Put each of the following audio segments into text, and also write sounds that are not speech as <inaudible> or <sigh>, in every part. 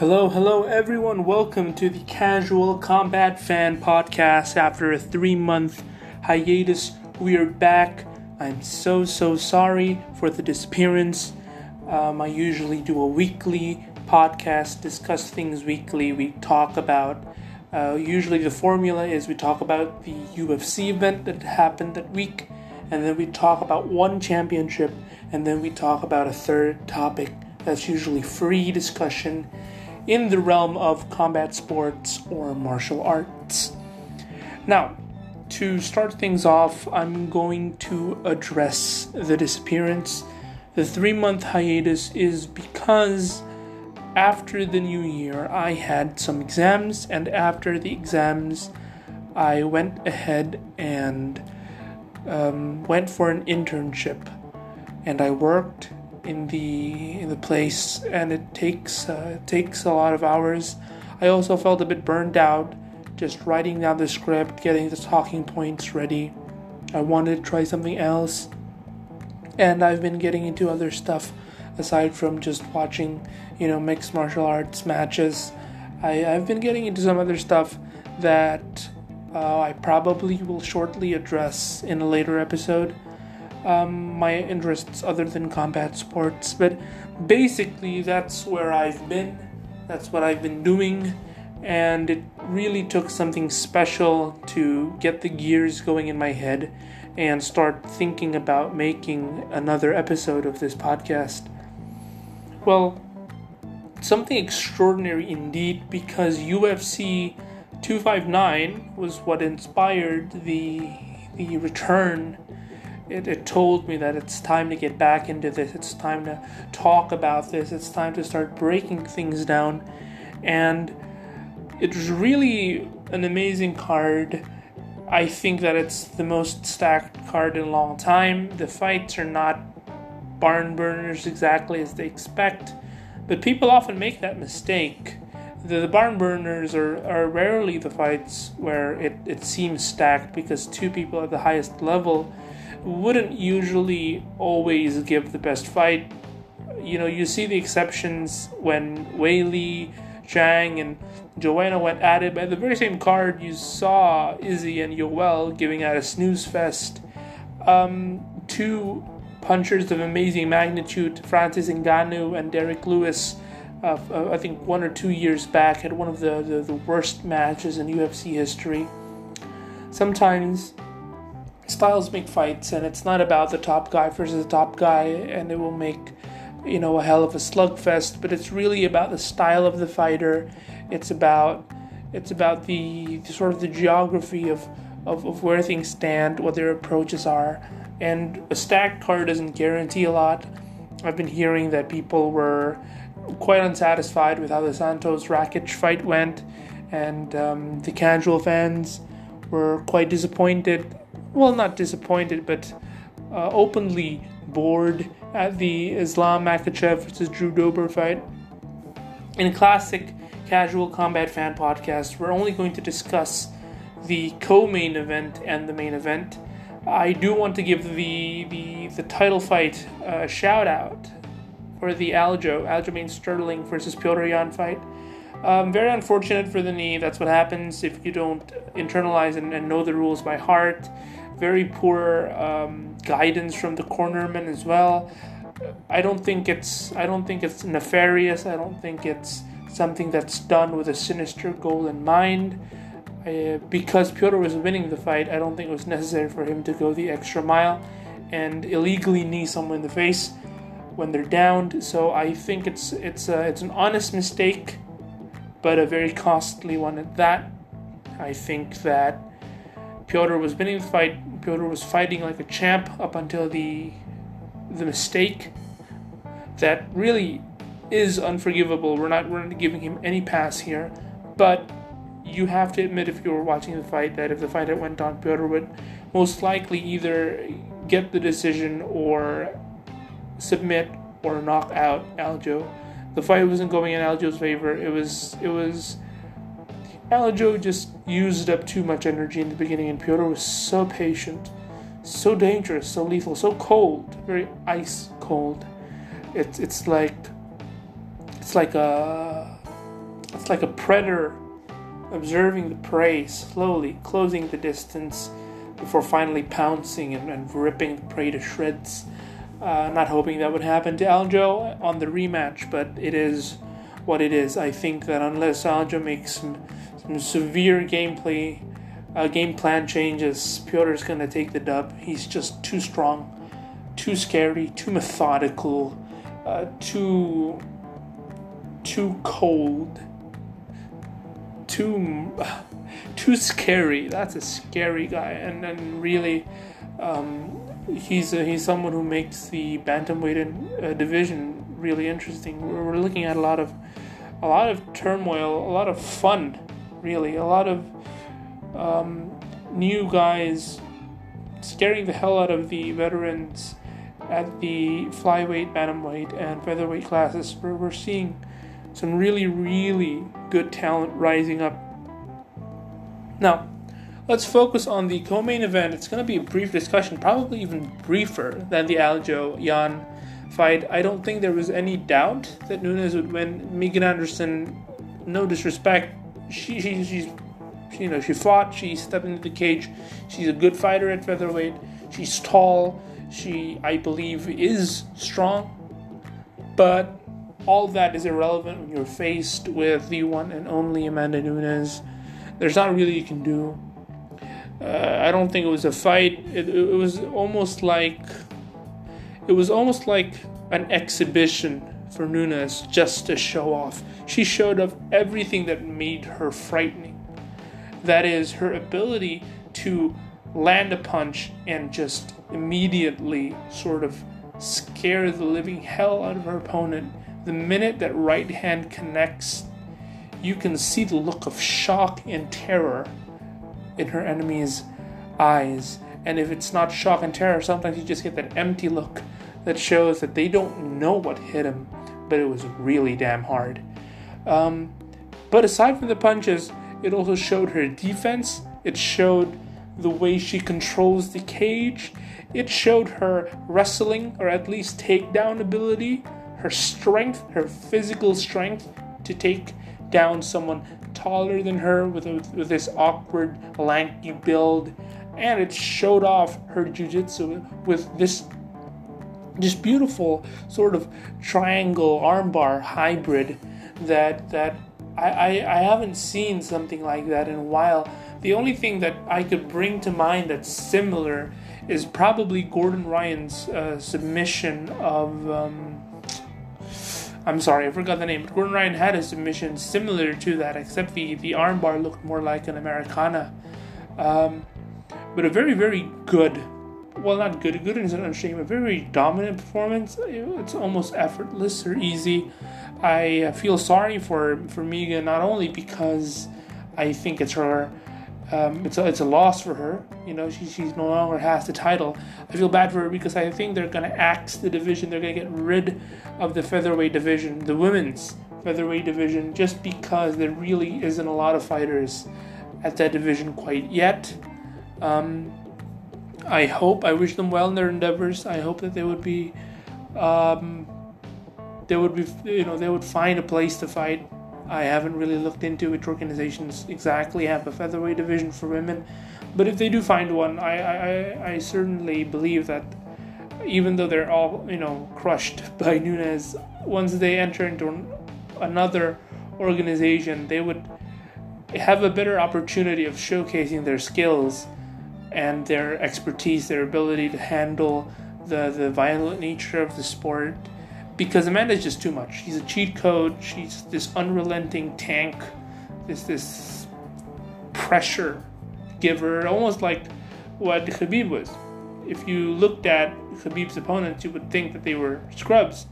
Hello, hello, everyone. Welcome to the Casual Combat Fan Podcast. After a three month hiatus, we are back. I'm so, so sorry for the disappearance. Um, I usually do a weekly podcast, discuss things weekly. We talk about, uh, usually the formula is we talk about the UFC event that happened that week, and then we talk about one championship, and then we talk about a third topic. That's usually free discussion in the realm of combat sports or martial arts. Now, to start things off, I'm going to address the disappearance. The three month hiatus is because after the new year, I had some exams, and after the exams, I went ahead and um, went for an internship. And I worked in the in the place, and it takes uh, it takes a lot of hours. I also felt a bit burned out just writing down the script, getting the talking points ready. I wanted to try something else, and I've been getting into other stuff aside from just watching, you know, mixed martial arts matches. I, I've been getting into some other stuff that uh, I probably will shortly address in a later episode um, my interests other than combat sports. But basically, that's where I've been. That's what I've been doing. And it really took something special to get the gears going in my head and start thinking about making another episode of this podcast. Well, something extraordinary indeed because UFC 259 was what inspired the the return it, it told me that it's time to get back into this. It's time to talk about this. It's time to start breaking things down. And it was really an amazing card. I think that it's the most stacked card in a long time. The fights are not barn burners exactly as they expect, but people often make that mistake. The, the barn burners are, are rarely the fights where it, it seems stacked because two people at the highest level wouldn't usually always give the best fight. You know, you see the exceptions when Weili, Zhang, and Joanna went at it, but at the very same card, you saw Izzy and Yoel giving out a snooze fest. Um, two punchers of amazing magnitude, Francis Ngannou and Derrick Lewis. Uh, uh, I think one or two years back had one of the, the, the worst matches in UFC history. Sometimes styles make fights, and it's not about the top guy versus the top guy, and it will make you know a hell of a slugfest. But it's really about the style of the fighter. It's about it's about the, the sort of the geography of, of of where things stand, what their approaches are, and a stacked card doesn't guarantee a lot. I've been hearing that people were quite unsatisfied with how the Santos Rakic fight went, and um, the casual fans were quite disappointed well, not disappointed, but uh, openly bored at the Islam Makhachev versus Drew Dober fight. In a classic casual combat fan podcast, we're only going to discuss the co-main event and the main event. I do want to give the the, the title fight a shout out for the Aljo Aljamain Sterling versus Petr Yan fight. Um, very unfortunate for the knee. That's what happens if you don't internalize and, and know the rules by heart very poor um, guidance from the cornerman as well. I don't think it's I don't think it's nefarious. I don't think it's something that's done with a sinister goal in mind. Uh, because Petr was winning the fight, I don't think it was necessary for him to go the extra mile and illegally knee someone in the face when they're downed. So I think it's it's a, it's an honest mistake, but a very costly one at that. I think that Petr was winning the fight Petr was fighting like a champ up until the the mistake that really is unforgivable. We're not we're not giving him any pass here, but you have to admit if you were watching the fight that if the fight had went on, Petr would most likely either get the decision or submit or knock out Aljo. The fight wasn't going in Aljo's favor. It was it was Aljo just used up too much energy in the beginning, and Petr was so patient, so dangerous, so lethal, so cold, very ice cold. It's it's like it's like a it's like a predator observing the prey, slowly closing the distance before finally pouncing and, and ripping the prey to shreds. Uh, not hoping that would happen to Aljo on the rematch, but it is what it is. I think that unless Aljo makes some severe gameplay, uh, game plan changes, Piotr's gonna take the dub. He's just too strong, too scary, too methodical, uh, too too cold, too <sighs> too scary. That's a scary guy, and and really, um, he's a, he's someone who makes the bantamweight uh, division really interesting. We're, we're looking at a lot of a lot of turmoil, a lot of fun, really, a lot of um, new guys scaring the hell out of the veterans at the flyweight, bantamweight, and featherweight classes. Where we're seeing some really, really good talent rising up. Now, let's focus on the co-main event. It's going to be a brief discussion, probably even briefer than the Aljo Yan fight. I don't think there was any doubt that Nunes would win. Megan Anderson, no disrespect, she, she she's she, you know she fought. She stepped into the cage. She's a good fighter at featherweight. She's tall. She I believe is strong, but all that is irrelevant when you're faced with the one and only Amanda Nunes. There's not really you can do. Uh, I don't think it was a fight. It, it was almost like it was almost like an exhibition for Nunes just to show off. She showed off everything that made her frightening. That is, her ability to land a punch and just immediately sort of scare the living hell out of her opponent the minute that right hand connects, you can see the look of shock and terror in her enemy's eyes. And if it's not shock and terror, sometimes you just get that empty look that shows that they don't know what hit him, but it was really damn hard. Um, but aside from the punches, it also showed her defense, it showed the way she controls the cage, it showed her wrestling or at least takedown ability her strength, her physical strength to take down someone taller than her with, a, with this awkward, lanky build. And it showed off her jujitsu with this just beautiful sort of triangle armbar hybrid that that I, I, I haven't seen something like that in a while. The only thing that I could bring to mind that's similar is probably Gordon Ryan's uh, submission of um, I'm sorry, I forgot the name. But Gordon Ryan had a submission similar to that, except the the armbar looked more like an Americana. Um, but a very very good, well not good, good is an understatement. A very dominant performance. It's almost effortless or easy. I feel sorry for for Megan not only because I think it's her um, it's a, it's a loss for her. You know, she she no longer has the title. I feel bad for her because I think they're gonna axe the division. They're gonna get rid of the featherweight division, the women's featherweight division, just because there really isn't a lot of fighters at that division quite yet. Um, I hope. I wish them well in their endeavors. I hope that they would be. Um, they would be. You know, they would find a place to fight I haven't really looked into which organizations exactly have a featherweight division for women, but if they do find one, I, I, I certainly believe that even though they're all you know crushed <laughs> by Nunes, once they enter into another organization, they would have a better opportunity of showcasing their skills and their expertise, their ability to handle the, the violent nature of the sport because Amanda's just too much. She's a cheat code. She's this unrelenting tank. This this pressure giver, almost like what Khabib was. If you looked at Khabib's opponents, you would think that they were scrubs.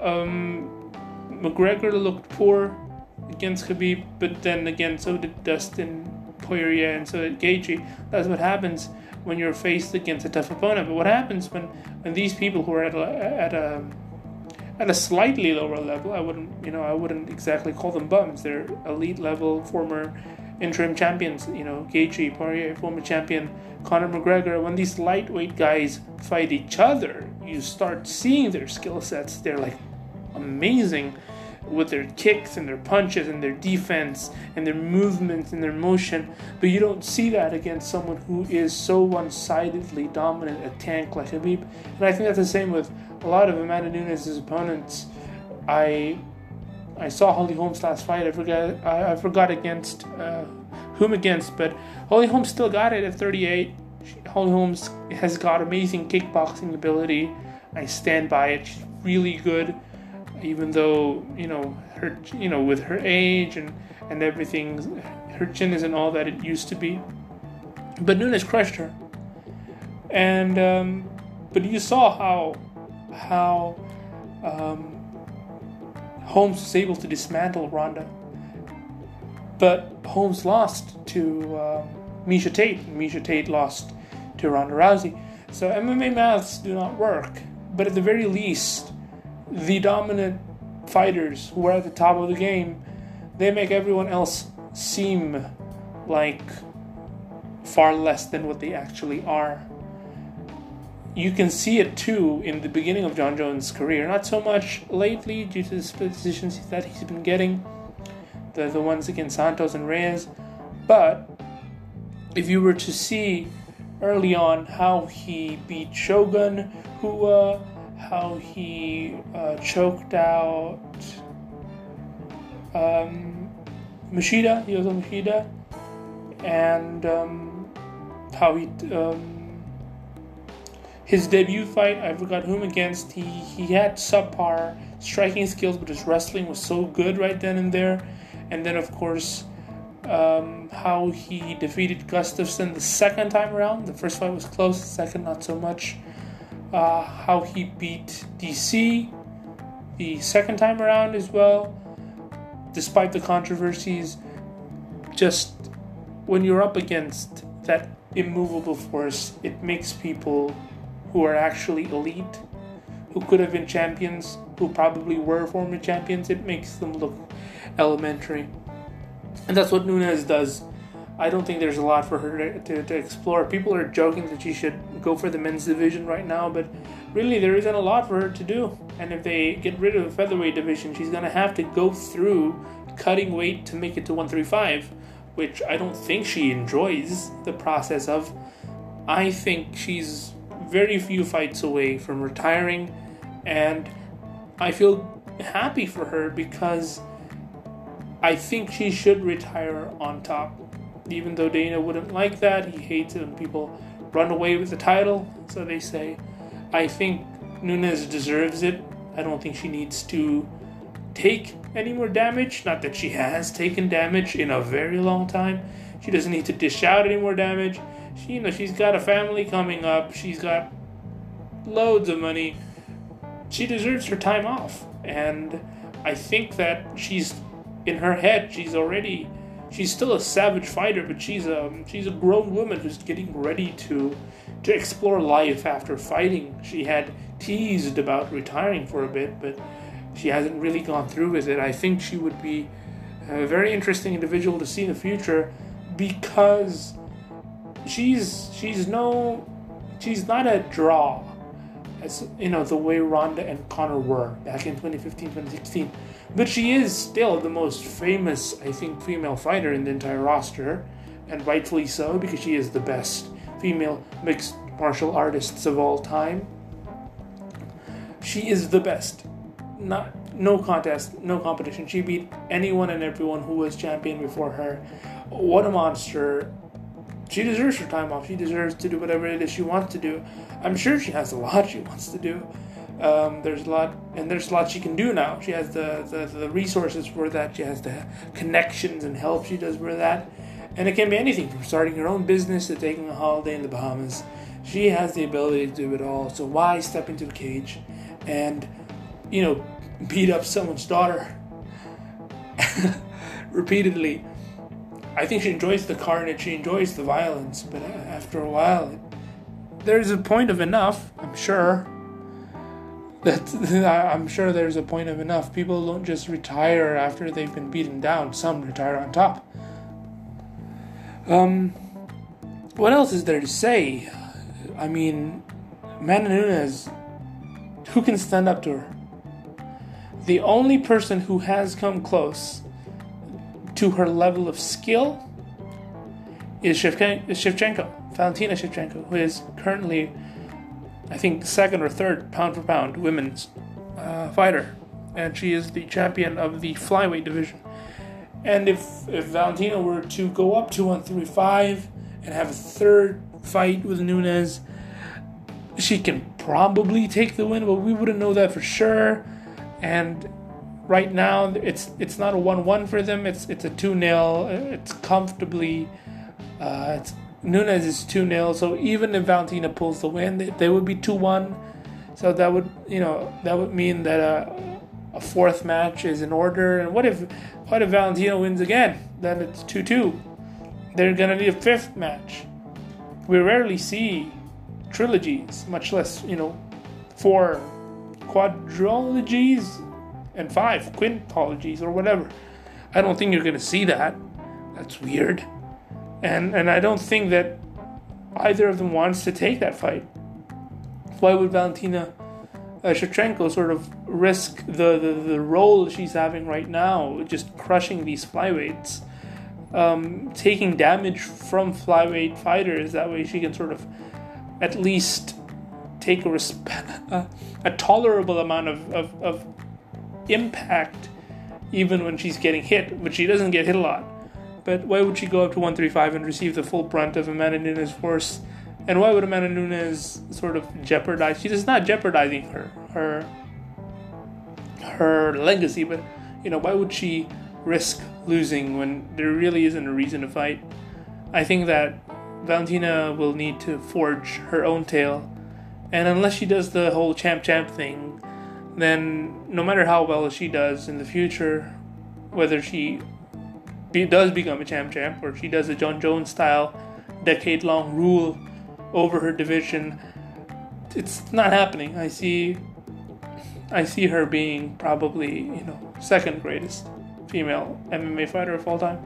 Um, McGregor looked poor against Khabib, but then again, so did Dustin Poirier and so Gaethje. That's what happens when you're faced against a tough opponent. But what happens when, when these people who are at a, at a at a slightly lower level. I wouldn't, you know, I wouldn't exactly call them bums. They're elite level former interim champions. You know, Gaethje, Poirier, former champion Conor McGregor. When these lightweight guys fight each other, you start seeing their skill sets. They're like amazing. With their kicks and their punches and their defense and their movements and their motion. But you don't see that against someone who is so one sidedly dominant, a tank like Habib. And I think that's the same with a lot of Amanda Nunes' opponents. I I saw Holly Holmes last fight. I forgot I, I forgot against uh, whom against, but Holly Holmes still got it at 38. Holly Holmes has got amazing kickboxing ability. I stand by it. She's really good, even though you know her, you know, with her age and and everything, her chin isn't all that it used to be. But Nunes crushed her, and um, but you saw how how um, Holmes was able to dismantle Ronda. But Holmes lost to uh, Miesha Tate. Miesha Tate lost to Ronda Rousey. So MMA maths do not work. But at the very least, the dominant fighters who are at the top of the game, they make everyone else seem like far less than what they actually are. You can see it too in the beginning of Jon Jones' career. Not so much lately due to the positions that he's been getting, the, the ones against Santos and Reyes. But if you were to see early on how he beat Shogun, who uh, how he uh, choked out um, Machida, Yozo Machida, and um, how he um, his debut fight. I forgot whom against. He he had subpar striking skills, but his wrestling was so good right then and there. And then of course. Um, how he defeated Gustafsson the second time around. The first fight was close, the second not so much uh, how he beat DC the second time around as well, despite the controversies. Just when you're up against that immovable force, it makes people who are actually elite, who could have been champions, who probably were former champions, it makes them look elementary. And that's what Nunes does I don't think there's a lot for her to, to, to, explore. People are joking that she should go for the men's division right now, but really there isn't a lot for her to do. And if they get rid of the featherweight division, she's going to have to go through cutting weight to make it to 135, which I don't think she enjoys the process of. I think she's very few fights away from retiring, and I feel happy for her because I think she should retire on top even though Dana wouldn't like that, he hates it when people run away with the title, so they say. I think Nunes deserves it. I don't think she needs to take any more damage. Not that she has taken damage in a very long time. She doesn't need to dish out any more damage. She, you know, she's got a family coming up. She's got loads of money. She deserves her time off, and I think that she's in her head. She's already she's still a savage fighter, but she's a she's a grown woman who's getting ready to to explore life after fighting. She had teased about retiring for a bit, but she hasn't really gone through with it. I think she would be a very interesting individual to see in the future because she's she's no she's not a draw as you know the way Ronda and Conor were back in 2015 2016 but she is still the most famous, I think, female fighter in the entire roster, and rightfully so because she is the best female mixed martial artists of all time. She is the best. Not no contest, no competition. She beat anyone and everyone who was champion before her. What a monster. She deserves her time off. She deserves to do whatever it is she wants to do. I'm sure she has a lot she wants to do. Um, there's a lot, and there's a lot she can do now. She has the, the, the resources for that. She has the connections and help she does for that. And it can be anything from starting her own business to taking a holiday in the Bahamas. She has the ability to do it all. So why step into a cage and, you know, beat up someone's daughter <laughs> repeatedly? I think she enjoys the carnage. She enjoys the violence. But after a while, there's a point of enough. I'm sure <laughs> I'm sure there's a point of enough. People don't just retire after they've been beaten down. Some retire on top. Um, what else is there to say? I mean, Amanda Nunes, who can stand up to her? The only person who has come close to her level of skill is Shevchenko, Valentina Shevchenko, who is currently, I think, second or third pound for pound women's uh, fighter, and she is the champion of the flyweight division. And if if Valentina were to go up to 135 and have a third fight with Nunes, she can probably take the win, but we wouldn't know that for sure. And right now, it's it's not a one-one for them. It's it's a two 0 It's comfortably. Uh, it's Nunes is two 0 So even if Valentina pulls the win, they, they would be two one. So that would you know that would mean that a, a fourth match is in order. And what if what if Valentina wins again? Then it's two two. They're gonna need a fifth match. We rarely see trilogies, much less, you know, four quadrilogies and five quintologies or whatever. I don't think you're going to see that. That's weird. And and I don't think that either of them wants to take that fight. Why would Valentina uh, Shevchenko sort of risk the, the, the role she's having right now, just crushing these flyweights, um, taking damage from flyweight fighters? That way she can sort of at least take a, resp- uh, <laughs> a tolerable amount of, of, of impact even when she's getting hit, but she doesn't get hit a lot. But why would she go up to 135 and receive the full brunt of Amanda Nunes' force? And why would Amanda Nunes sort of jeopardize? She is not jeopardizing her her her legacy, but you know why would she risk losing when there really isn't a reason to fight? I think that Valentina will need to forge her own tale, and unless she does the whole champ champ thing, then no matter how well she does in the future, whether she be, does become a champ champ or she does a Jon Jones style decade long rule over her division, it's not happening. I see I see her being probably, you know, second greatest female MMA fighter of all time,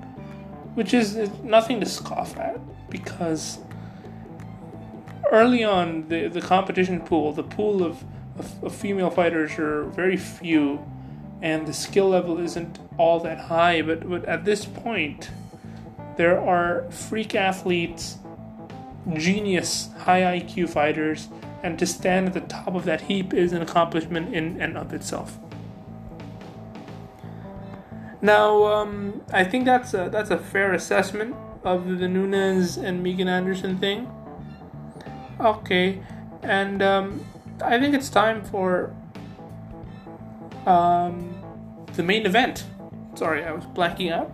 which is nothing to scoff at because early on the the competition pool, the pool of, of, of female fighters are very few, and the skill level isn't all that high. But but at this point, there are freak athletes, genius, high IQ fighters, and to stand at the top of that heap is an accomplishment in and of itself. Now, um, I think that's a, that's a fair assessment of the Nunes and Megan Anderson thing. Okay, and um, I think it's time for um, the main event. Sorry, I was blacking out.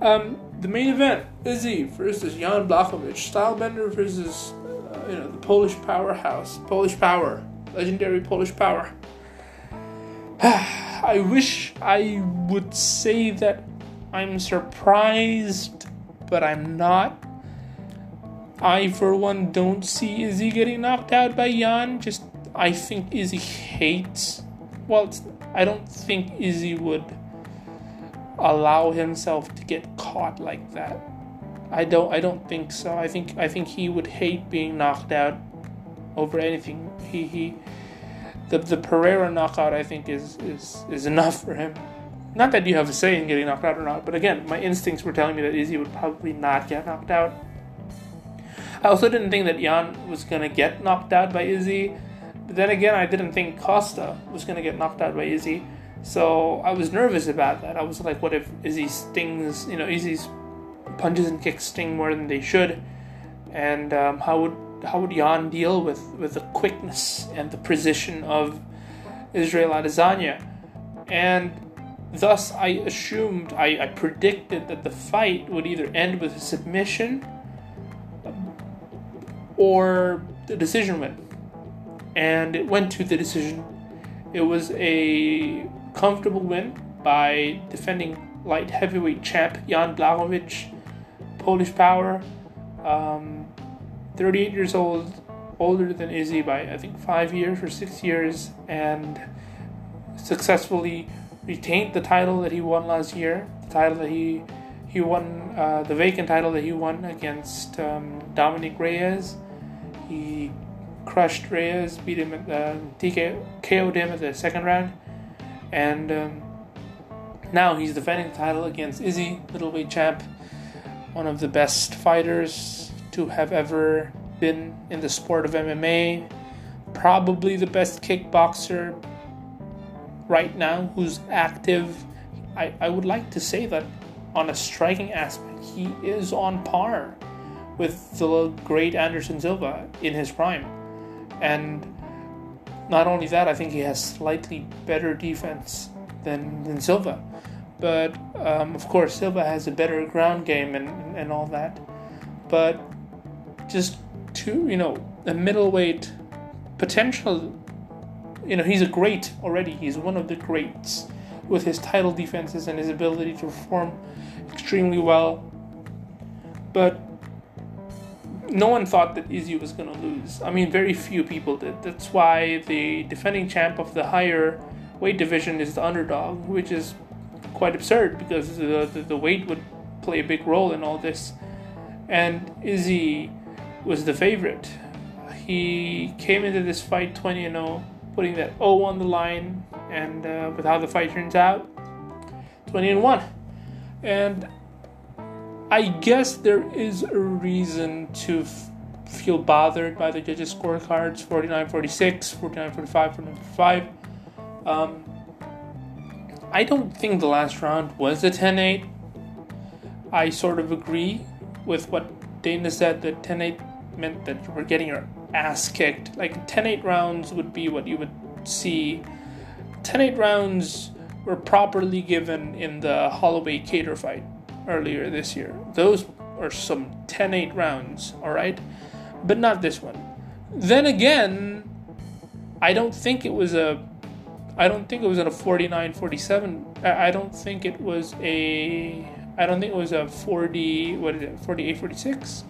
Um, the main event Izzy versus Jan Blachowicz, Stylebender versus uh, you know the Polish powerhouse, Polish power, legendary Polish power. <sighs> I wish I would say that I'm surprised but I'm not. I, for one, don't see Izzy getting knocked out by Jan. Just, I think Izzy hates. Well, I don't think Izzy would allow himself to get caught like that. I don't. I don't think so. I think. I think he would hate being knocked out over anything. He. He. The the Pereira knockout. I think is is is enough for him. Not that you have a say in getting knocked out or not, but again, my instincts were telling me that Izzy would probably not get knocked out. I also didn't think that Jan was to get knocked out by Izzy, but then again, I didn't think Costa was going to get knocked out by Izzy. So I was nervous about that. I was like, what if Izzy stings, you know, Izzy's punches and kicks sting more than they should? And um, how would how would Jan deal with, with the quickness and the precision of Israel Adesanya? And Thus, I assumed, I, I predicted that the fight would either end with a submission or the decision win. And it went to the decision. It was a comfortable win by defending light heavyweight champ Jan Blachowicz, Polish power, um, 38 years old, older than Izzy by I think five years or six years, and successfully retained the title that he won last year, the title that he he won, uh, the vacant title that he won against um, Dominic Reyes. He crushed Reyes, beat him at the TK, KO'd him at the second round, and um, now he's defending the title against Izzy, middleweight champ, one of the best fighters to have ever been in the sport of MMA, probably the best kickboxer right now who's active. I, I would like to say that on a striking aspect, he is on par with the great Anderson Silva in his prime. And not only that, I think he has slightly better defense than, than Silva. But um, of course, Silva has a better ground game and, and all that. But just to, you know, a middleweight potential, you know, he's a great already. He's one of the greats with his title defenses and his ability to perform extremely well. But no one thought that Izzy was going to lose. I mean, very few people did. That's why the defending champ of the higher weight division is the underdog, which is quite absurd because the, the, the weight would play a big role in all this. And Izzy was the favorite. He came into this fight 20 and 0, putting that O on the line, and uh, with how the fight turns out, 20 and 1. And I guess there is a reason to f- feel bothered by the judges' scorecards 49 46, 49 45, 49 45. Um, I don't think the last round was a 10 8. I sort of agree with what Dana said that 10 8 meant that you were getting your ass kicked. Like 10 8 rounds would be what you would see. 10 8 rounds were properly given in the Holloway Kattar fight earlier this year. Those are some 10 8 rounds, alright? But not this one. Then again, I don't think it was a. I don't think it was in a 49 47. I don't think it was a. I don't think it was a 40. What is it? 48 46?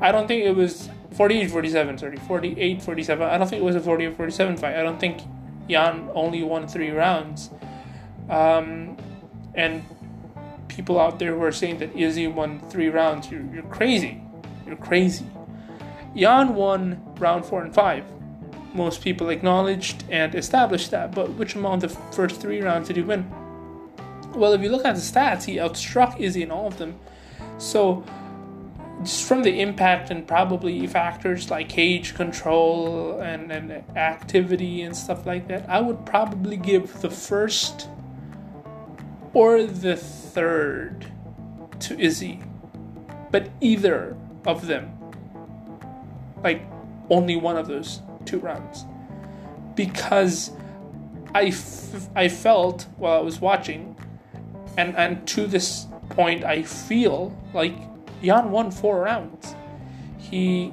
I don't think it was 48 47. Sorry. 48 47. I don't think it was a 48 47 fight. I don't think Jan only won three rounds. Um, and people out there who are saying that Izzy won three rounds, you're, you're crazy. You're crazy. Jan won round four and five. Most people acknowledged and established that, but which among the first three rounds did he win? Well, if you look at the stats, he outstruck Izzy in all of them. So, just from the impact and probably factors like cage control and, and activity and stuff like that, I would probably give the first or the third to Izzy. But either of them. Like, only one of those two rounds. Because I, f- I felt while I was watching, and, and to this point, I feel like Jan won four rounds. He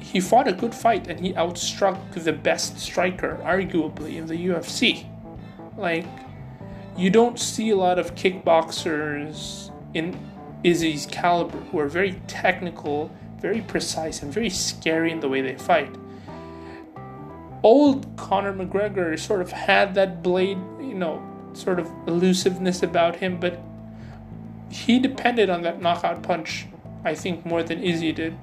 he fought a good fight and he outstruck the best striker, arguably, in the UFC. Like, you don't see a lot of kickboxers in Izzy's caliber who are very technical, very precise, and very scary in the way they fight. Old Conor McGregor sort of had that blade, you know, sort of elusiveness about him, but he depended on that knockout punch, I think, more than Izzy did.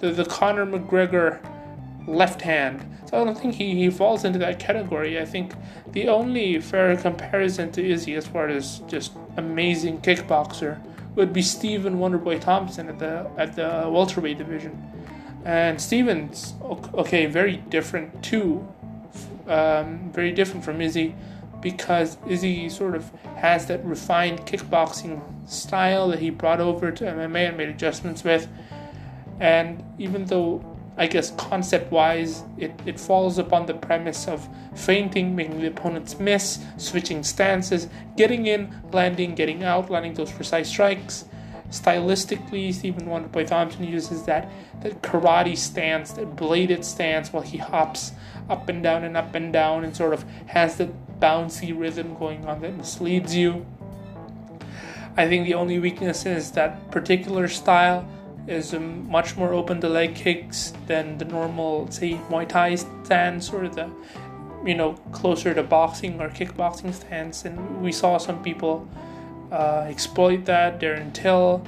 The, the Conor McGregor left hand. So I don't think he, he falls into that category. I think the only fair comparison to Izzy as far as just amazing kickboxer would be Stephen Wonderboy Thompson at the at the welterweight division. And Stephen's okay, very different too, um, very different from Izzy, because Izzy sort of has that refined kickboxing style that he brought over to MMA and made adjustments with. And even though I guess concept wise, it, it falls upon the premise of feinting, making the opponents miss, switching stances, getting in, landing, getting out, landing those precise strikes. Stylistically, Stephen Wonderboy Thompson uses that, that karate stance, that bladed stance, while he hops up and down and up and down and sort of has that bouncy rhythm going on that misleads you. I think the only weakness is that particular style is um, much more open to leg kicks than the normal, say, Muay Thai stance or the, you know, closer to boxing or kickboxing stance. And we saw some people uh, exploit that. Darren Till,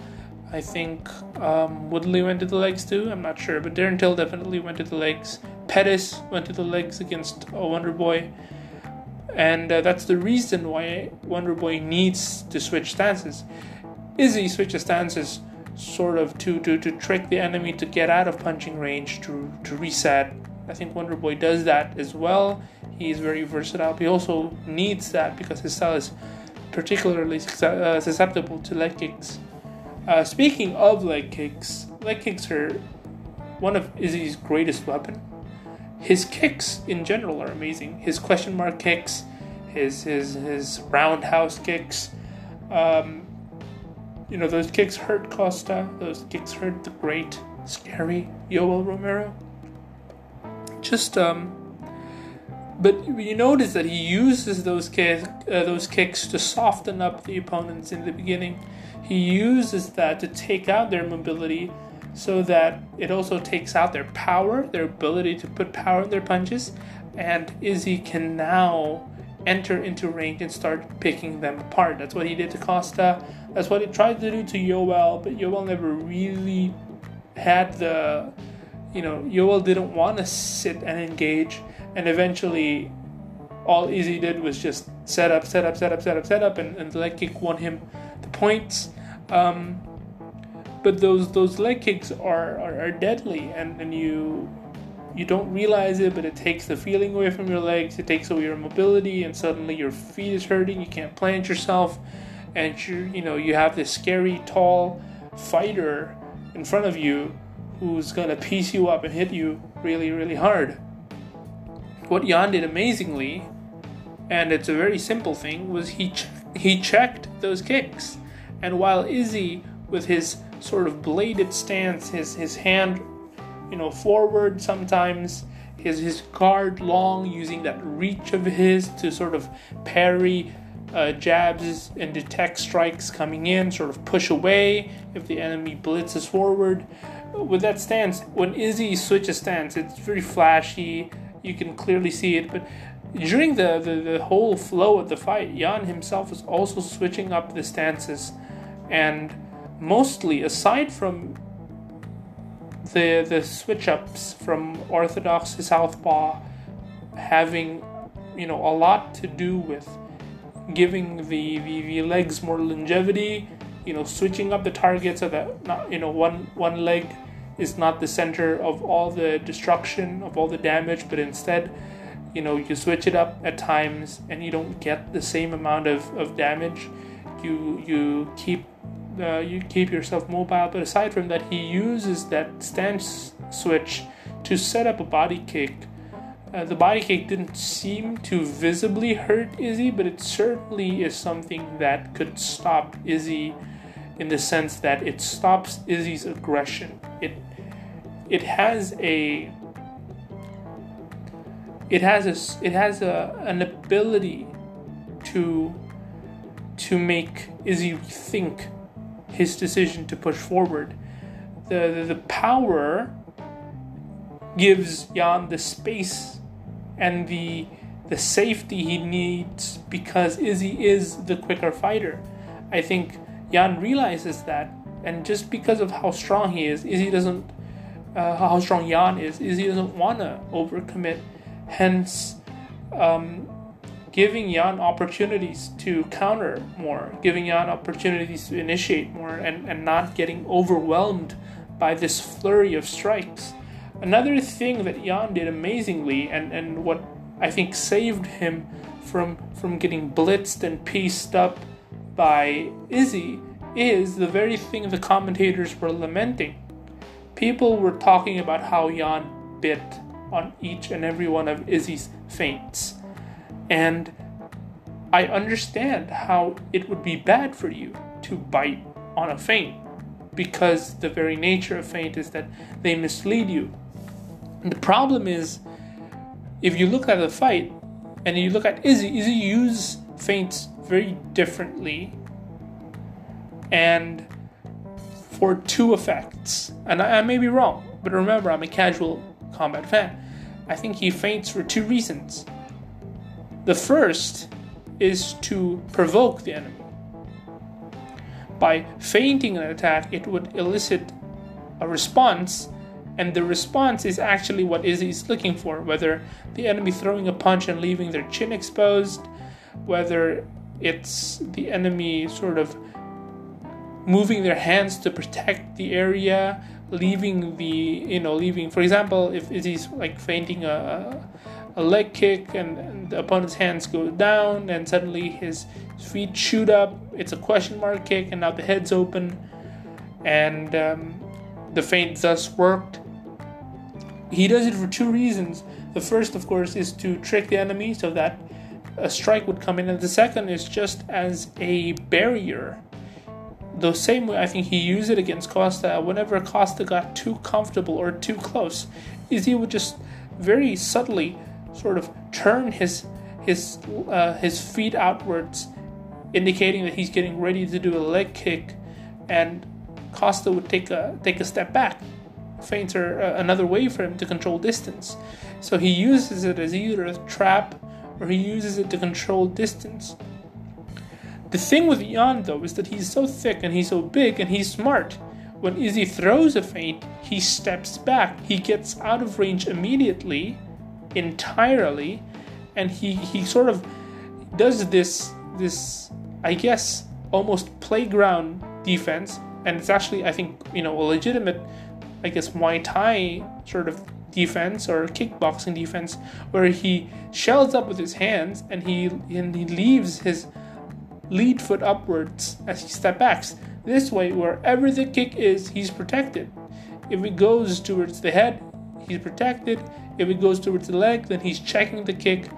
I think um, Woodley went to the legs too. I'm not sure, but Darren Till definitely went to the legs. Pettis went to the legs against a Wonder Boy. And uh, that's the reason why Wonder Boy needs to switch stances. Izzy switches stances sort of to, to, to trick the enemy to get out of punching range, to, to reset. I think Wonder Boy does that as well. He is very versatile. He also needs that because his style is particularly uh, susceptible to leg kicks. Uh, speaking of leg kicks, leg kicks are one of Izzy's greatest weapon. His kicks in general are amazing. His question mark kicks, his his his roundhouse kicks. Um, you know those kicks hurt Costa. Those kicks hurt the great, scary Yoel Romero. Just um, but you notice that he uses those kicks, uh, those kicks to soften up the opponents in the beginning. He uses that to take out their mobility, so that it also takes out their power, their ability to put power in their punches, and Izzy can now enter into range and start picking them apart. That's what he did to Costa. That's what he tried to do to Yoel, but Yoel never really had the, you know, Yoel didn't want to sit and engage and eventually all Izzy did was just set up, set up, set up, set up, set up, and, and the leg kick won him the points. Um, but those those leg kicks are, are, are, deadly, and, and you you don't realize it, but it takes the feeling away from your legs. It takes away your mobility, and suddenly your feet is hurting. You can't plant yourself, and you you know you have this scary tall fighter in front of you who's gonna piece you up and hit you really really hard what Yan did amazingly, and it's a very simple thing, was he ch- he checked those kicks, and while Izzy with his sort of bladed stance, his his hand, you know, forward sometimes, his his guard long, using that reach of his to sort of parry uh, jabs and detect strikes coming in, sort of push away if the enemy blitzes forward. With that stance, when Izzy switches stance, it's very flashy you can clearly see it. But during the, the, the whole flow of the fight, Yan himself is also switching up the stances. And mostly, aside from the, the switch ups from orthodox to southpaw having you know a lot to do with giving the, the, the legs more longevity you know switching up the target so that not you know one one leg is not the center of all the destruction, of all the damage, but instead, you know, you switch it up at times and you don't get the same amount of, of damage. You you keep uh, you keep yourself mobile, but aside from that, he uses that stance switch to set up a body kick. Uh, the body kick didn't seem to visibly hurt Izzy, but it certainly is something that could stop Izzy in the sense that it stops Izzy's aggression. It it has a it has a it has a an ability to to make Izzy think his decision to push forward. The, the, the power gives Jan the space and the the safety he needs because Izzy is the quicker fighter. I think Jan realizes that, and just because of how strong he is, Izzy doesn't uh, how strong Yan is, he doesn't want to overcommit. Hence, um, giving Yan opportunities to counter more, giving Yan opportunities to initiate more, and, and not getting overwhelmed by this flurry of strikes. Another thing that Yan did amazingly, and, and what I think saved him from from getting blitzed and pieced up by Izzy, is the very thing the commentators were lamenting People were talking about how Yan bit on each and every one of Izzy's feints. And I understand how it would be bad for you to bite on a feint because the very nature of feint is that they mislead you. And the problem is, if you look at the fight and you look at Izzy, Izzy uses feints very differently. And for two effects. And I, I may be wrong, but remember, I'm a casual combat fan. I think he feints for two reasons. The first is to provoke the enemy. By feinting an attack, it would elicit a response, And the response is actually what Izzy's looking for whether the enemy throwing a punch and leaving their chin exposed, whether it's the enemy sort of moving their hands to protect the area, leaving the, you know, leaving, for example, if Izzy's like feinting a, a leg kick and, and the opponent's hands go down and suddenly his feet shoot up, it's a question mark kick and now the head's open and um, the feint thus worked. He does it for two reasons. The first, of course, is to trick the enemy so that a strike would come in, and the second is just as a barrier. The same way I think he used it against Costa, whenever Costa got too comfortable or too close, is he would just very subtly sort of turn his his uh, his feet outwards, indicating that he's getting ready to do a leg kick, and Costa would take a take a step back. Feints are uh, another way for him to control distance, so he uses it as either a trap or he uses it to control distance. The thing with Jan though is that he's so thick and he's so big and he's smart. When Izzy throws a feint, he steps back. He gets out of range immediately, entirely, and he, he sort of does this this I guess almost playground defense and it's actually I think you know a legitimate I guess Muay Thai sort of defense or kickboxing defense where he shells up with his hands and he and he leaves his lead foot upwards as he step backs. This way, wherever the kick is, he's protected. If it goes towards the head, he's protected. If it goes towards the leg, then he's checking the kick.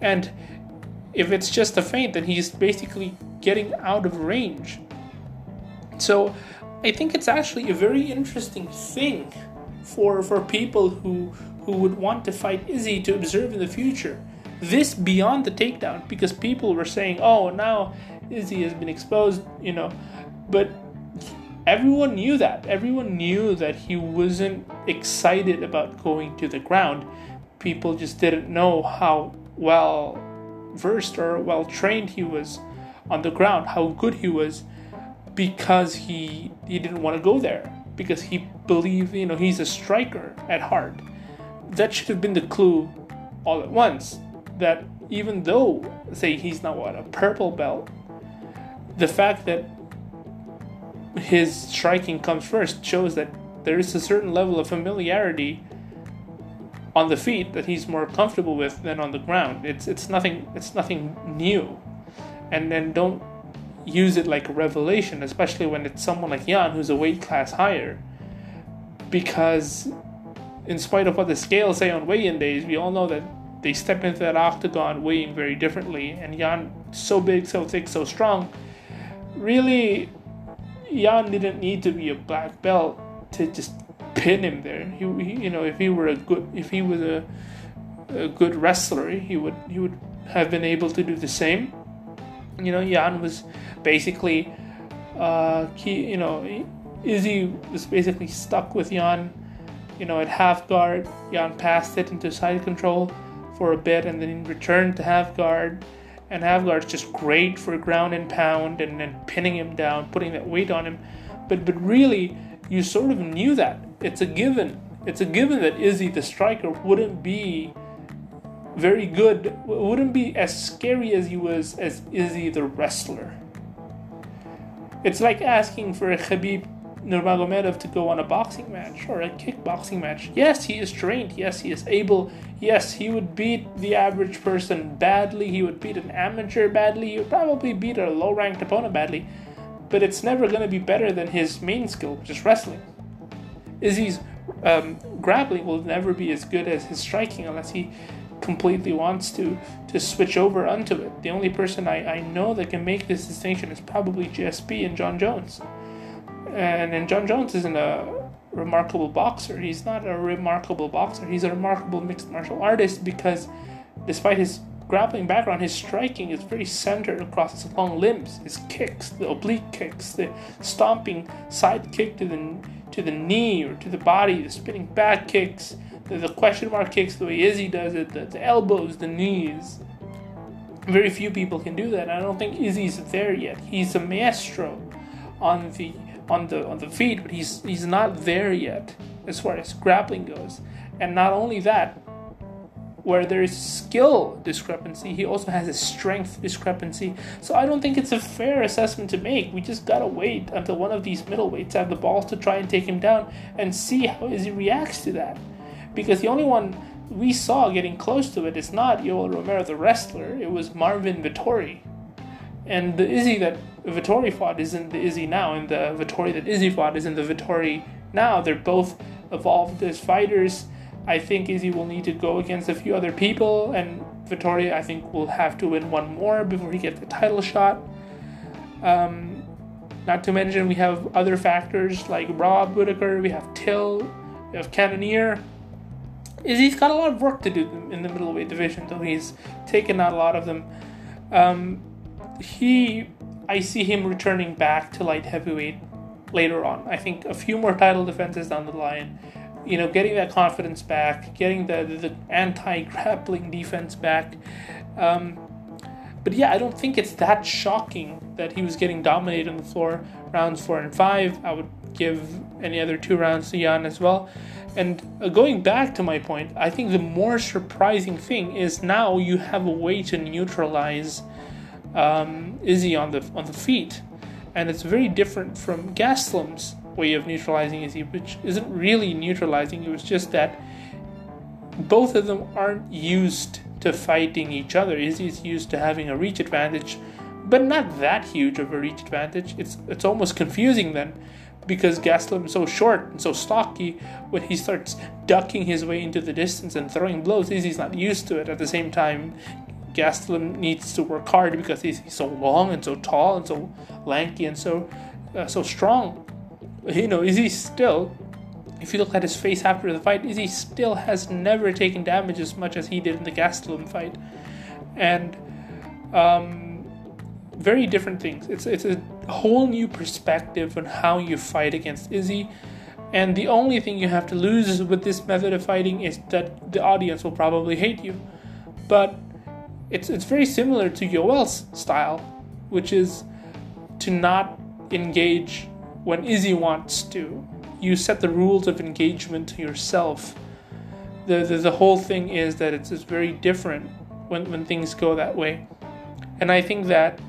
And if it's just a feint, then he's basically getting out of range. So I think it's actually a very interesting thing for for people who who would want to fight Izzy to observe in the future. This beyond the takedown, because people were saying, "Oh, now Izzy has been exposed," you know, but everyone knew that. Everyone knew that he wasn't excited about going to the ground. People just didn't know how well versed or well trained he was on the ground, how good he was, because he he didn't want to go there because he believed, you know, he's a striker at heart. That should have been the clue all at once. That even though, say, he's not what, a purple belt, the fact that his striking comes first shows that there is a certain level of familiarity on the feet that he's more comfortable with than on the ground. It's it's nothing it's nothing new. And then don't use it like a revelation, especially when it's someone like Jan who's a weight class higher. Because, in spite of what the scales say on weigh in days, we all know that they step into that octagon weighing very differently. And Jan, so big, so thick, so strong, really, Jan didn't need to be a black belt to just pin him there. He, he you know, if he were a good, if he was a, a good wrestler, he would he would have been able to do the same. You know, Jan was basically, uh, he, you know, Izzy was basically stuck with Jan, you know, at half guard. Jan passed it into side control for a bit and then returned to half guard. And half guard's just great for ground and pound and then pinning him down, putting that weight on him. But but really, you sort of knew that. It's a given. It's a given that Izzy the striker wouldn't be very good, wouldn't be as scary as he was as Izzy the wrestler. It's like asking for a Khabib Nurmagomedov to go on a boxing match or a kickboxing match. Yes, he is trained. Yes, he is able. Yes, he would beat the average person badly. He would beat an amateur badly. He would probably beat a low ranked opponent badly. But it's never going to be better than his main skill, which is wrestling. Izzy's um, grappling will never be as good as his striking unless he completely wants to to switch over onto it. The only person I, I know that can make this distinction is probably GSP and Jon Jones. And and Jon Jones isn't a remarkable boxer. He's not a remarkable boxer. He's a remarkable mixed martial artist because despite his grappling background, his striking is very centered across his long limbs. His kicks, the oblique kicks, the stomping side kick to the to the knee or to the body, the spinning back kicks, the, the question mark kicks the way Izzy does it, the, the elbows, the knees. Very few people can do that. I don't think Izzy's there yet. He's a maestro on the on the on the feet, but he's he's not there yet as far as grappling goes. And not only that, where there is skill discrepancy, he also has a strength discrepancy. So I don't think it's a fair assessment to make. We just gotta wait until one of these middleweights have the balls to try and take him down and see how Izzy reacts to that. Because the only one we saw getting close to it is not Yoel Romero, the wrestler. It was Marvin Vettori. And the Izzy that Vettori fought isn't the Izzy now, and the Vettori that Izzy fought isn't the Vettori now. They're both evolved as fighters I think Izzy will need to go against a few other people, and Vettori, I think, will have to win one more before he gets the title shot. Um, not to mention, we have other factors like Rob Whittaker, we have Till, we have Cannonier. Izzy's got a lot of work to do in the middleweight division, though he's taken out a lot of them. Um, he, I see him returning back to light heavyweight later on. I think a few more title defenses down the line you know, getting that confidence back, getting the the, the anti grappling defense back. Um, but yeah, I don't think it's that shocking that he was getting dominated on the floor rounds four and five. I would give any other two rounds to Jan as well. And uh, going back to my point, I think the more surprising thing is now you have a way to neutralize um, Izzy on the on the feet, and it's very different from Gastelum's way of neutralizing Izzy, which isn't really neutralizing. It was just that both of them aren't used to fighting each other. Izzy's used to having a reach advantage, but not that huge of a reach advantage. It's it's almost confusing then, because Gastelum is so short and so stocky. When he starts ducking his way into the distance and throwing blows, Izzy's not used to it. At the same time, Gastelum needs to work hard because he's, so long and so tall and so lanky and so uh, so strong you know, Izzy still, if you look at his face after the fight, Izzy still has never taken damage as much as he did in the Gastelum fight, and um, very different things. It's it's a whole new perspective on how you fight against Izzy. And the only thing you have to lose with this method of fighting is that the audience will probably hate you. But it's it's very similar to Yoel's style, which is to not engage when Izzy wants to. You set the rules of engagement to yourself. The, the, the whole thing is that it's, it's very different when, when things go that way. And I think that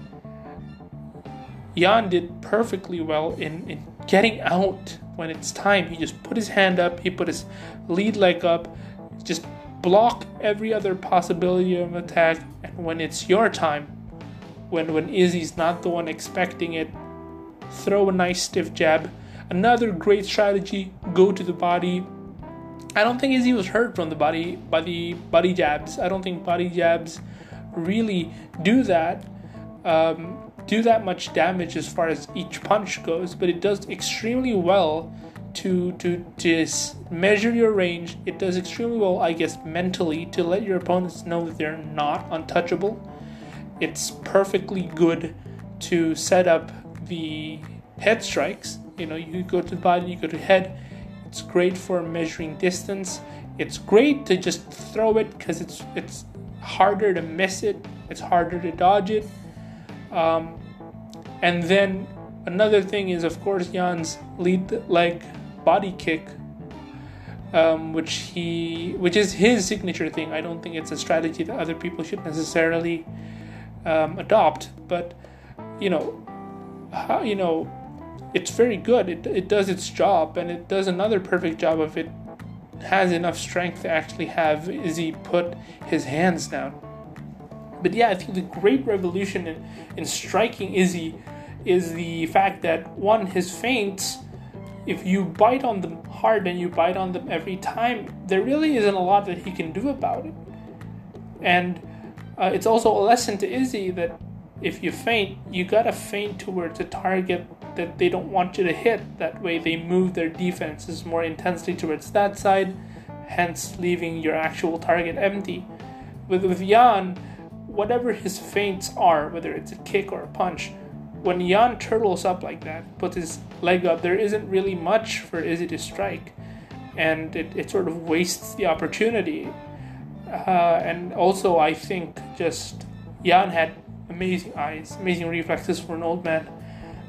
Jan did perfectly well in, in getting out when it's time. He just put his hand up, he put his lead leg up, just block every other possibility of attack. And when it's your time, when when Izzy's not the one expecting it, throw a nice stiff jab. Another great strategy, go to the body. I don't think Izzy was hurt from the body by the body jabs. I don't think body jabs really do that. Um, do that much damage as far as each punch goes, but it does extremely well to to just measure your range. It does extremely well, I guess, mentally to let your opponents know that they're not untouchable. It's perfectly good to set up the head strikes. You know, you go to the body, you go to head. It's great for measuring distance. It's great to just throw it because it's it's harder to miss it. It's harder to dodge it. Um, and then another thing is, of course, Jan's lead leg body kick, um, which he which is his signature thing. I don't think it's a strategy that other people should necessarily um, adopt. But you know, how, you know, it's very good. It, it does its job, and it does another perfect job if it has enough strength to actually have Izzy put his hands down. But yeah, I think the great revolution in, in striking Izzy is the fact that one, his feints, if you bite on them hard and you bite on them every time, there really isn't a lot that he can do about it. And uh, it's also a lesson to Izzy that if you feint, you gotta feint towards a target that they don't want you to hit. That way, they move their defenses more intensely towards that side, hence leaving your actual target empty. With, with Jan, whatever his feints are, whether it's a kick or a punch, when Jan turtles up like that, puts his leg up, there isn't really much for Izzy to strike, and it, it sort of wastes the opportunity. Uh, and also, I think just Jan had amazing eyes, amazing reflexes for an old man.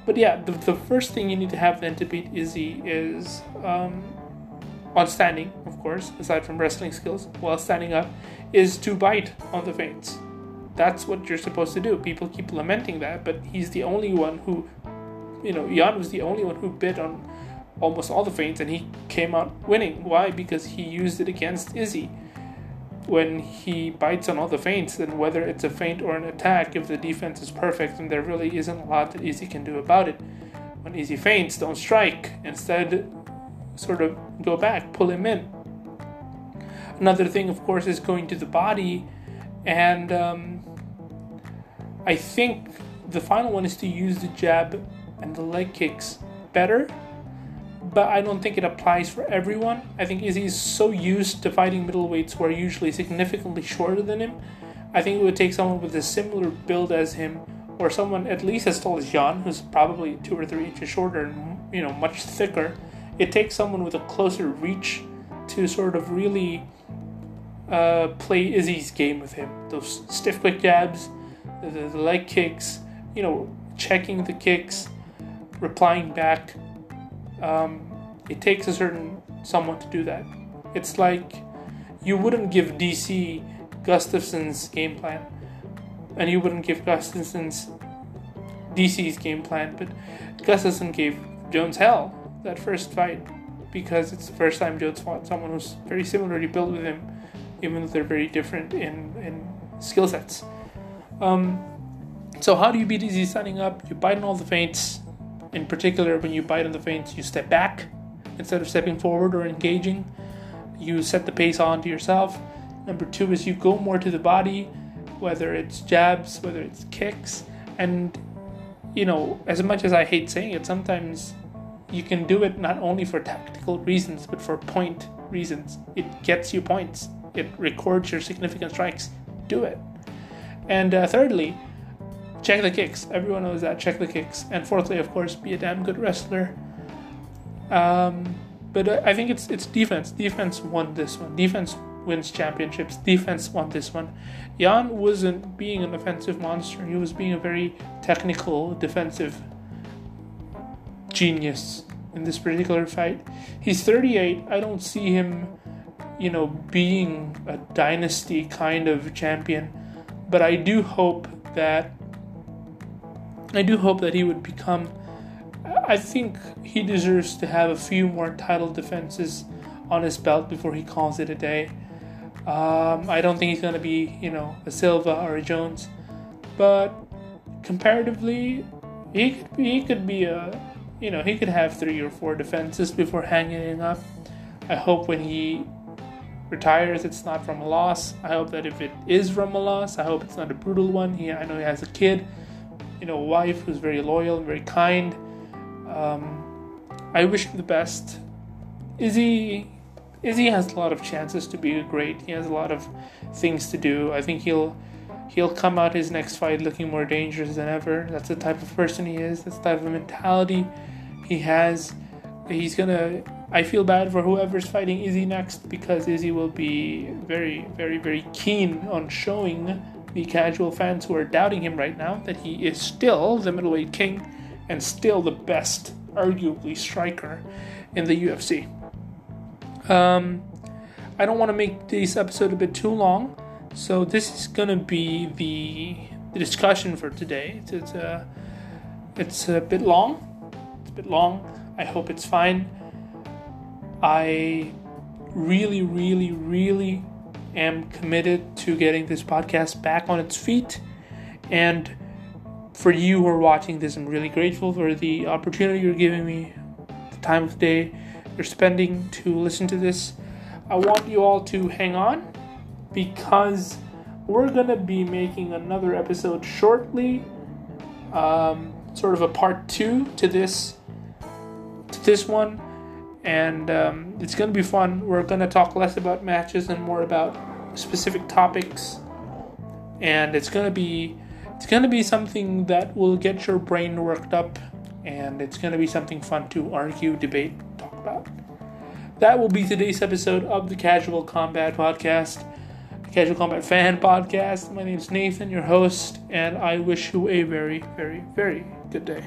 But yeah, the, the first thing you need to have then to beat Izzy is um, on standing, of course, aside from wrestling skills, while standing up, is to bite on the feints. That's what you're supposed to do. People keep lamenting that, but he's the only one who, you know, Jan was the only one who bit on almost all the feints and he came out winning. Why? Because he used it against Izzy. When he bites on all the feints, then whether it's a feint or an attack, if the defense is perfect, then there really isn't a lot that Izzy can do about it. When Izzy feints, don't strike. Instead, sort of go back, pull him in. Another thing, of course, is going to the body, and um, I think the final one is to use the jab and the leg kicks better, but I don't think it applies for everyone. I think Izzy is so used to fighting middleweights who are usually significantly shorter than him. I think it would take someone with a similar build as him, or someone at least as tall as Jan, who's probably two or three inches shorter and you know much thicker. It takes someone with a closer reach to sort of really uh, play Izzy's game with him. Those stiff quick jabs, the, leg kicks, you know, checking the kicks, replying back. Um, it takes a certain someone to do that. It's like you wouldn't give DC Gustafsson's game plan, and you wouldn't give Gustafsson's DC's game plan, but Gustafsson gave Jones hell that first fight because it's the first time Jones fought someone who's very similarly built with him even though they're very different in, in skill sets. Um, so how do you beat Izzy standing up? You bite on all the feints. In particular, when you bite on the feints, you step back instead of stepping forward or engaging. You set the pace on to yourself. Number two is you go more to the body, whether it's jabs, whether it's kicks, and you know, as much as I hate saying it, sometimes you can do it not only for tactical reasons but for point reasons. It gets you points it records your significant strikes, do it. And uh, thirdly, check the kicks. Everyone knows that. Check the kicks. And fourthly, of course, be a damn good wrestler. Um, but uh, I think it's it's defense. Defense won this one. Defense wins championships. Defense won this one. Jan wasn't being an offensive monster. He was being a very technical defensive genius in this particular fight. He's 38. I don't see him you know, being a dynasty kind of champion. But I do hope that I do hope that he would become. I think he deserves to have a few more title defenses on his belt before he calls it a day. Um, I don't think he's going to be, you know, a Silva or a Jones, but comparatively, he could be, he could be a, you know, he could have three or four defenses before hanging up. I hope when he retires, it's not from a loss. I hope that if it is from a loss, I hope it's not a brutal one. He, I know he has a kid, you know, a wife who's very loyal and very kind. Um, I wish him the best. Izzy, Izzy has a lot of chances to be great. He has a lot of things to do. I think he'll he'll come out his next fight looking more dangerous than ever. That's the type of person he is. That's the type of mentality he has. He's gonna I feel bad for whoever's fighting Izzy next because Izzy will be very, very, very keen on showing the casual fans who are doubting him right now that he is still the middleweight king and still the best, arguably, striker in the UFC. Um, I don't want to make this episode a bit too long, so this is gonna be the, discussion for today. It's, it's, a, it's a bit long. It's a bit long. I hope it's fine. I really, really, really am committed to getting this podcast back on its feet. And for you who are watching this, I'm really grateful for the opportunity you're giving me, the time of day you're spending to listen to this. I want you all to hang on because we're gonna be making another episode shortly, um, sort of a part two to this to this one and um, it's going to be fun. We're going to talk less about matches and more about specific topics, and it's going to be it's going to be something that will get your brain worked up, and it's going to be something fun to argue, debate, talk about. That will be today's episode of the Casual Combat Podcast, the Casual Combat Fan Podcast. My name is Nathan, your host, and I wish you a very, very, very good day.